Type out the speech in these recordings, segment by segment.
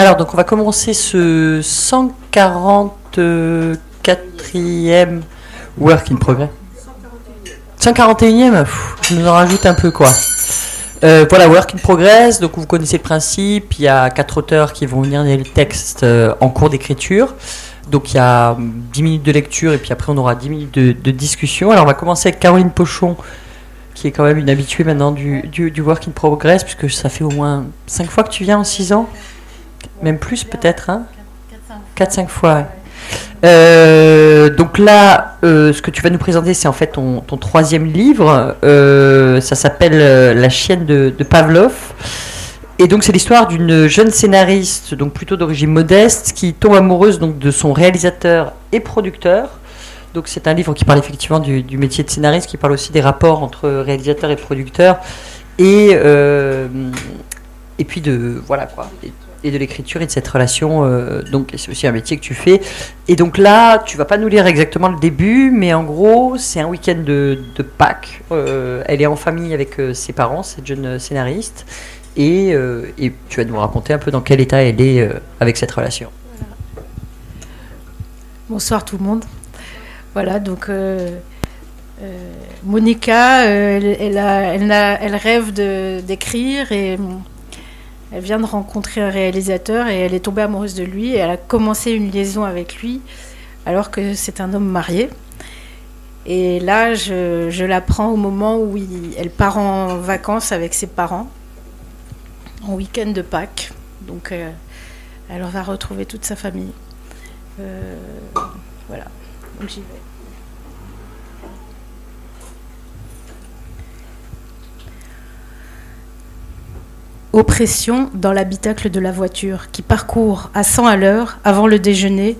Alors, donc, on va commencer ce 144e Work in Progress. 141e Je nous en rajoute un peu, quoi. Euh, voilà, Work in Progress, donc vous connaissez le principe, il y a quatre auteurs qui vont lire les textes euh, en cours d'écriture. Donc il y a 10 minutes de lecture et puis après on aura 10 minutes de, discussion. Alors on va commencer avec Caroline Pochon, qui est quand même une habituée maintenant du, du, Work in Progress, puisque ça fait au moins 5 fois que tu viens en 6 ans. Même plus peut-être, hein 4-5 fois. Euh, donc là, euh, ce que tu vas nous présenter, c'est en fait ton, troisième livre. Euh, ça s'appelle La chienne de, Pavlov. Et donc c'est l'histoire d'une jeune scénariste, donc plutôt d'origine modeste, qui tombe amoureuse donc de son réalisateur et producteur. Donc c'est un livre qui parle effectivement du, métier de scénariste, qui parle aussi des rapports entre réalisateur et producteur, et et puis de voilà quoi, de l'écriture et de cette relation. Euh, donc, c'est aussi un métier que tu fais. Et donc là, tu vas pas nous lire exactement le début, mais en gros, c'est un week-end de, Pâques. Euh, elle est en famille avec euh, ses parents, cette jeune scénariste. Et, et, tu vas nous raconter un peu dans quel état elle est avec cette relation. Bonsoir tout le monde. Voilà, donc Monica, elle, elle, elle, elle, rêve d'écrire et elle vient de rencontrer un réalisateur et elle est tombée amoureuse de lui et elle a commencé une liaison avec lui alors que c'est un homme marié. Et là, je, je l'apprends au moment où elle part en vacances avec ses parents, en week-end de Pâques. Donc, euh, elle va retrouver toute sa famille. Euh, voilà, donc j'y vais. Oppression dans l'habitacle de la voiture qui parcourt à 100 à l'heure avant le déjeuner,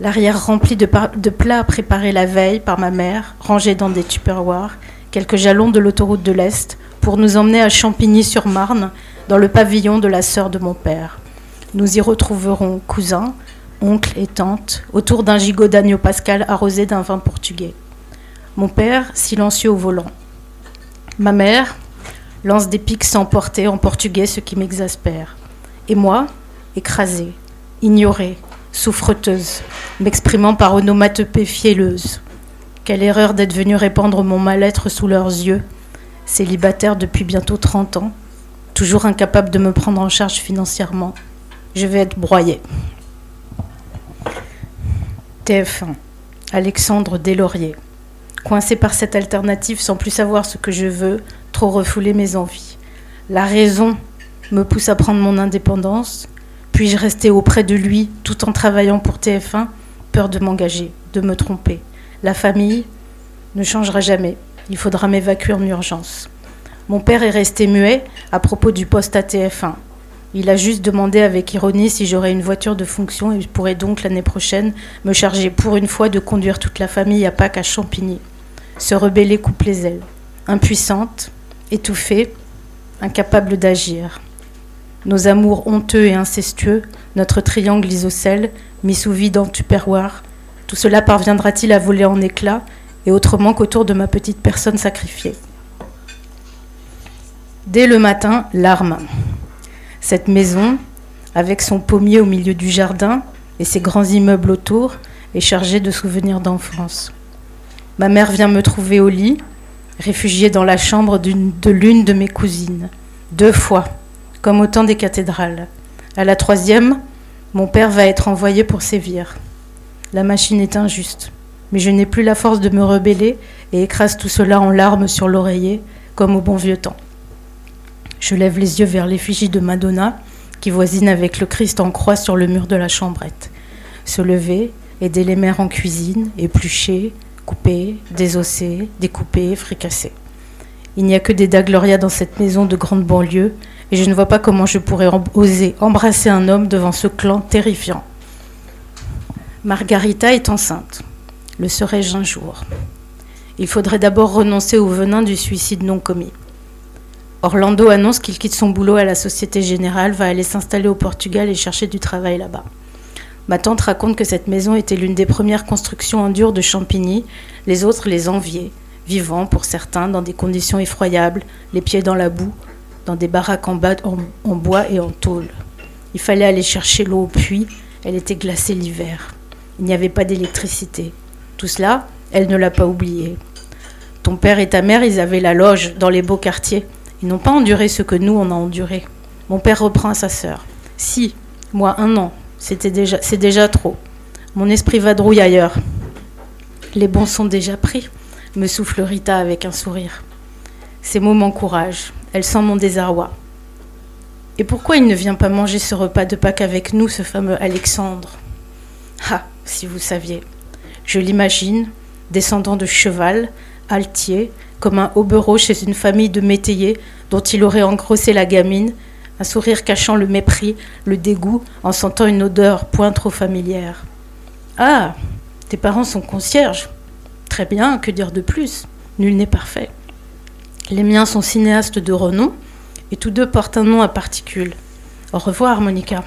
l'arrière rempli de, plats préparés la veille par ma mère, rangés dans des tupperwares, quelques jalons de l'autoroute de l'Est pour nous emmener à Champigny-sur-Marne, dans le pavillon de la sœur de mon père. Nous y retrouverons cousins, oncles et tantes autour d'un gigot d'agneau pascal arrosé d'un vin portugais. Mon père, silencieux au volant. Ma mère, lance des pics sans portée en portugais, ce qui m'exaspère. Et moi, écrasée, ignorée, souffreteuse, m'exprimant par onomatopée fielleuse. Quelle erreur d'être venue répandre mon mal-être sous leurs yeux, célibataire depuis bientôt 30 ans, toujours incapable de me prendre en charge financièrement. Je vais être broyée. TF1. Alexandre Deslauriers. Coincé par cette alternative sans plus savoir ce que je veux, trop refouler mes envies. La raison me pousse à prendre mon indépendance. Puis-je rester auprès de lui tout en travaillant pour TF1 Peur de m'engager, de me tromper. La famille ne changera jamais. Il faudra m'évacuer en urgence. Mon père est resté muet à propos du poste à TF1. Il a juste demandé avec ironie si j'aurais une voiture de fonction et pourrais donc l'année prochaine me charger pour une fois de conduire toute la famille à Pâques à Champigny. Se rebeller coupe les ailes. Impuissante, étouffée, incapable d'agir. Nos amours honteux et incestueux, notre triangle isocèle, mis sous vide en tupperware, tout cela parviendra-t-il à voler en éclats et autrement qu'autour de ma petite personne sacrifiée? Dès le matin, larmes. Cette maison, avec son pommier au milieu du jardin et ses grands immeubles autour, est chargée de souvenirs d'enfance. Ma mère vient me trouver au lit, réfugiée dans la chambre de l'une de mes cousines, deux fois, comme au temps des cathédrales. À la troisième, mon père va être envoyé pour sévir. La machine est injuste, mais je n'ai plus la force de me rebeller et écrase tout cela en larmes sur l'oreiller, comme au bon vieux temps. Je lève les yeux vers l'effigie de Madonna, qui voisine avec le Christ en croix sur le mur de la chambrette. Se lever, aider les mères en cuisine, éplucher, coupés, désossés, découpés, fricassés. Il n'y a que des Dagloria dans cette maison de grande banlieue, et je ne vois pas comment je pourrais oser embrasser un homme devant ce clan terrifiant. Margarita est enceinte. Le serai-je un jour? Il faudrait d'abord renoncer au venin du suicide non commis. Orlando annonce qu'il quitte son boulot à la Société Générale, va aller s'installer au Portugal et chercher du travail là-bas. Ma tante raconte que cette maison était l'une des premières constructions en dur de Champigny. Les autres les enviaient, vivant pour certains dans des conditions effroyables, les pieds dans la boue, dans des baraques en, bois et en tôle. Il fallait aller chercher l'eau au puits. Elle était glacée l'hiver. Il n'y avait pas d'électricité. Tout cela, elle ne l'a pas oublié. Ton père et ta mère, ils avaient la loge dans les beaux quartiers. Ils n'ont pas enduré ce que nous, on a enduré. Mon père reprend à sa sœur. Si, moi, un an, c'est déjà trop. Mon esprit vadrouille ailleurs. Les bons sont déjà pris, me souffle Rita avec un sourire. Ces mots m'encouragent. Elle sent mon désarroi. Et pourquoi il ne vient pas manger ce repas de Pâques avec nous, ce fameux Alexandre? Ah, si vous saviez. Je l'imagine, descendant de cheval, altier, comme un hobereau chez une famille de métayers dont il aurait engrossé la gamine, un sourire cachant le mépris, le dégoût, en sentant une odeur point trop familière. Ah, tes parents sont concierges. Très bien, que dire de plus? Nul n'est parfait. Les miens sont cinéastes de renom, et tous deux portent un nom à particules. Au revoir, Monica.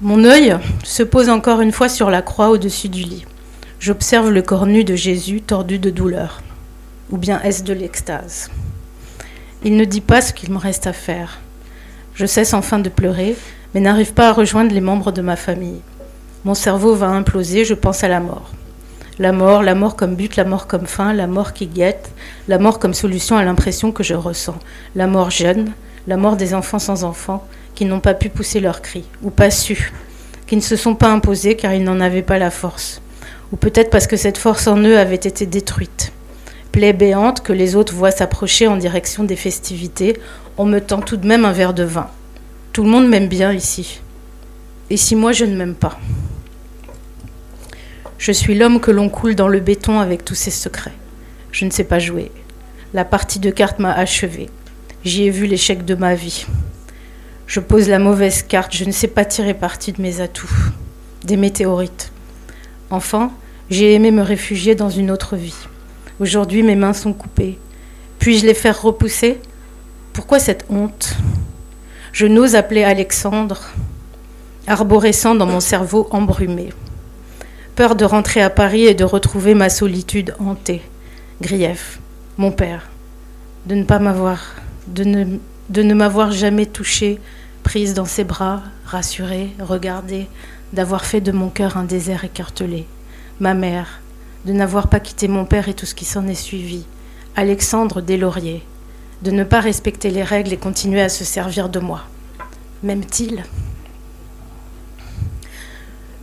Mon œil se pose encore une fois sur la croix au-dessus du lit. J'observe le corps nu de Jésus tordu de douleur. Ou bien est-ce de l'extase? Il ne dit pas ce qu'il me reste à faire. Je cesse enfin de pleurer, mais n'arrive pas à rejoindre les membres de ma famille. Mon cerveau va imploser, je pense à la mort. La mort, la mort comme but, la mort comme fin, la mort qui guette, la mort comme solution à l'impression que je ressens. La mort jeune, la mort des enfants sans enfants, qui n'ont pas pu pousser leurs cris, ou pas su, qui ne se sont pas imposés car ils n'en avaient pas la force, ou peut-être parce que cette force en eux avait été détruite. Plaie béante que les autres voient s'approcher en direction des festivités, on me tend tout de même un verre de vin. Tout le monde m'aime bien ici. Et si moi je ne m'aime pas? Je suis l'homme que l'on coule dans le béton avec tous ses secrets. Je ne sais pas jouer. La partie de cartes m'a achevé. J'y ai vu l'échec de ma vie. Je pose la mauvaise carte, je ne sais pas tirer parti de mes atouts, des météorites. Enfin, j'ai aimé me réfugier dans une autre vie. Aujourd'hui, mes mains sont coupées. Puis-je les faire repousser? Pourquoi cette honte? Je n'ose appeler Alexandre, arborescent dans mon cerveau embrumé. Peur de rentrer à Paris et de retrouver ma solitude hantée. Grief, mon père, de ne pas m'avoir, de ne, de ne m'avoir jamais touchée, prise dans ses bras, rassurée, regardée, d'avoir fait de mon cœur un désert écartelé. Ma mère, de n'avoir pas quitté mon père et tout ce qui s'en est suivi. Alexandre Deslauriers, de ne pas respecter les règles et continuer à se servir de moi. M'aime-t-il?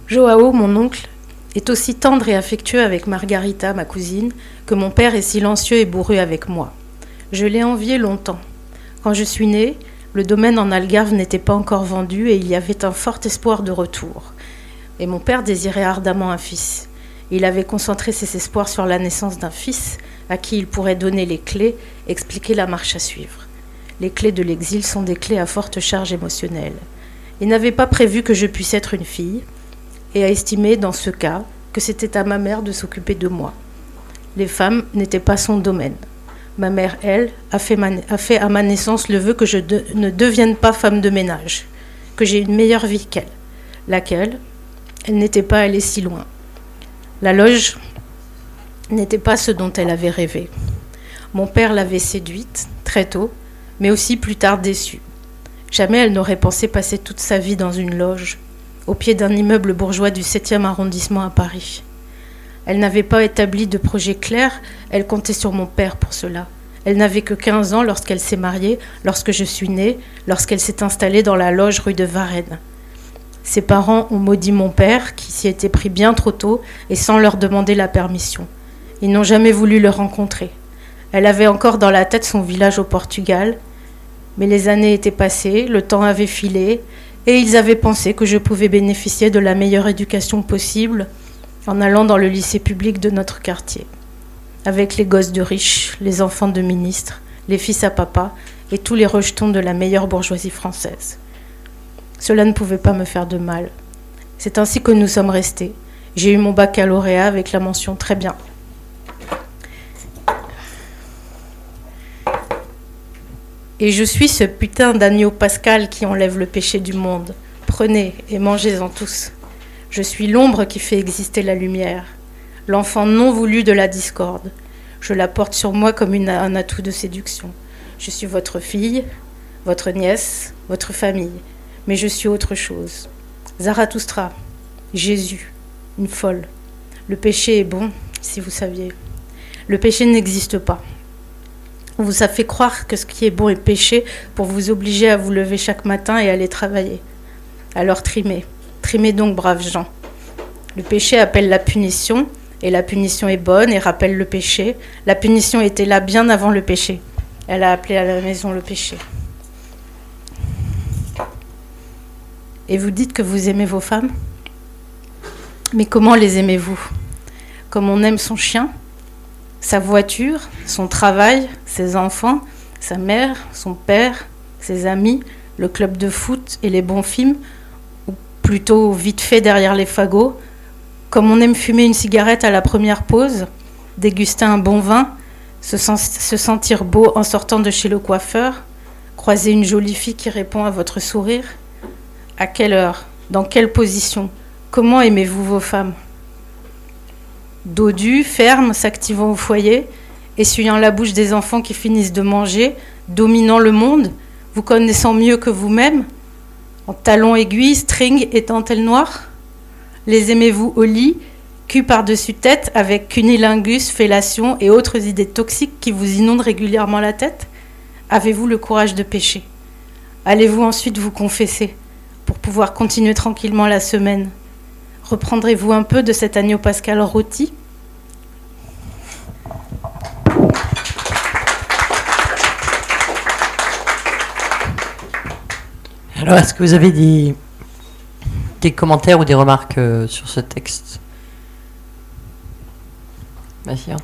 Joao, mon oncle, est aussi tendre et affectueux avec Margarita, ma cousine, que mon père est silencieux et bourru avec moi. Je l'ai envié longtemps. Quand je suis née, le domaine en Algarve n'était pas encore vendu et il y avait un fort espoir de retour. Et mon père désirait ardemment un fils. Il avait concentré ses espoirs sur la naissance d'un fils à qui il pourrait donner les clés, expliquer la marche à suivre. Les clés de l'exil sont des clés à forte charge émotionnelle. Il n'avait pas prévu que je puisse être une fille et a estimé dans ce cas que c'était à ma mère de s'occuper de moi. Les femmes n'étaient pas son domaine. Ma mère, elle, a fait, à ma naissance le vœu que je ne devienne pas femme de ménage, que j'ai une meilleure vie qu'elle, laquelle elle n'était pas allée si loin. La loge n'était pas ce dont elle avait rêvé. Mon père l'avait séduite très tôt, mais aussi plus tard déçue. Jamais elle n'aurait pensé passer toute sa vie dans une loge, au pied d'un immeuble bourgeois du 7e arrondissement à Paris. Elle n'avait pas établi de projet clair, elle comptait sur mon père pour cela. Elle n'avait que 15 ans lorsqu'elle s'est mariée, lorsque je suis née, lorsqu'elle s'est installée dans la loge rue de Varennes. Ses parents ont maudit mon père, qui s'y était pris bien trop tôt et sans leur demander la permission. Ils n'ont jamais voulu le rencontrer. Elle avait encore dans la tête son village au Portugal, mais les années étaient passées, le temps avait filé, et ils avaient pensé que je pouvais bénéficier de la meilleure éducation possible en allant dans le lycée public de notre quartier, avec les gosses de riches, les enfants de ministres, les fils à papa et tous les rejetons de la meilleure bourgeoisie française. Cela ne pouvait pas me faire de mal. C'est ainsi que nous sommes restés. J'ai eu mon baccalauréat avec la mention très bien. Et je suis ce putain d'agneau pascal qui enlève le péché du monde. Prenez et mangez-en tous. Je suis l'ombre qui fait exister la lumière, l'enfant non voulu de la discorde. Je la porte sur moi comme un atout de séduction. Je suis votre fille, votre nièce, votre famille, mais je suis autre chose. Zarathustra, Jésus, une folle. Le péché est bon, si vous saviez. Le péché n'existe pas. On vous a fait croire que ce qui est bon est péché pour vous obliger à vous lever chaque matin et aller travailler. Alors trimez. Trimez donc, braves gens. Le péché appelle la punition, et la punition est bonne et rappelle le péché. La punition était là bien avant le péché. Elle a appelé à la maison le péché. Et vous dites que vous aimez vos femmes. Mais comment les aimez-vous? Comme on aime son chien, sa voiture, son travail, ses enfants, sa mère, son père, ses amis, le club de foot et les bons films, ou plutôt vite fait derrière les fagots, comme on aime fumer une cigarette à la première pause, déguster un bon vin, se, se sentir beau en sortant de chez le coiffeur, croiser une jolie fille qui répond à votre sourire. À quelle heure? Dans quelle position? Comment aimez-vous vos femmes? Dodu, ferme, s'activant au foyer, essuyant la bouche des enfants qui finissent de manger, dominant le monde, vous connaissant mieux que vous-même, en talons aiguilles, string et dentelle noire? Les aimez-vous au lit, cul par-dessus tête, avec cunilingus, fellation et autres idées toxiques qui vous inondent régulièrement la tête? Avez-vous le courage de pécher? Allez-vous ensuite vous confesser? Pour pouvoir continuer tranquillement la semaine. Reprendrez-vous un peu de cet agneau pascal rôti? Alors, est-ce que vous avez des commentaires ou des remarques euh, sur ce texte? Vas-y, Antoine.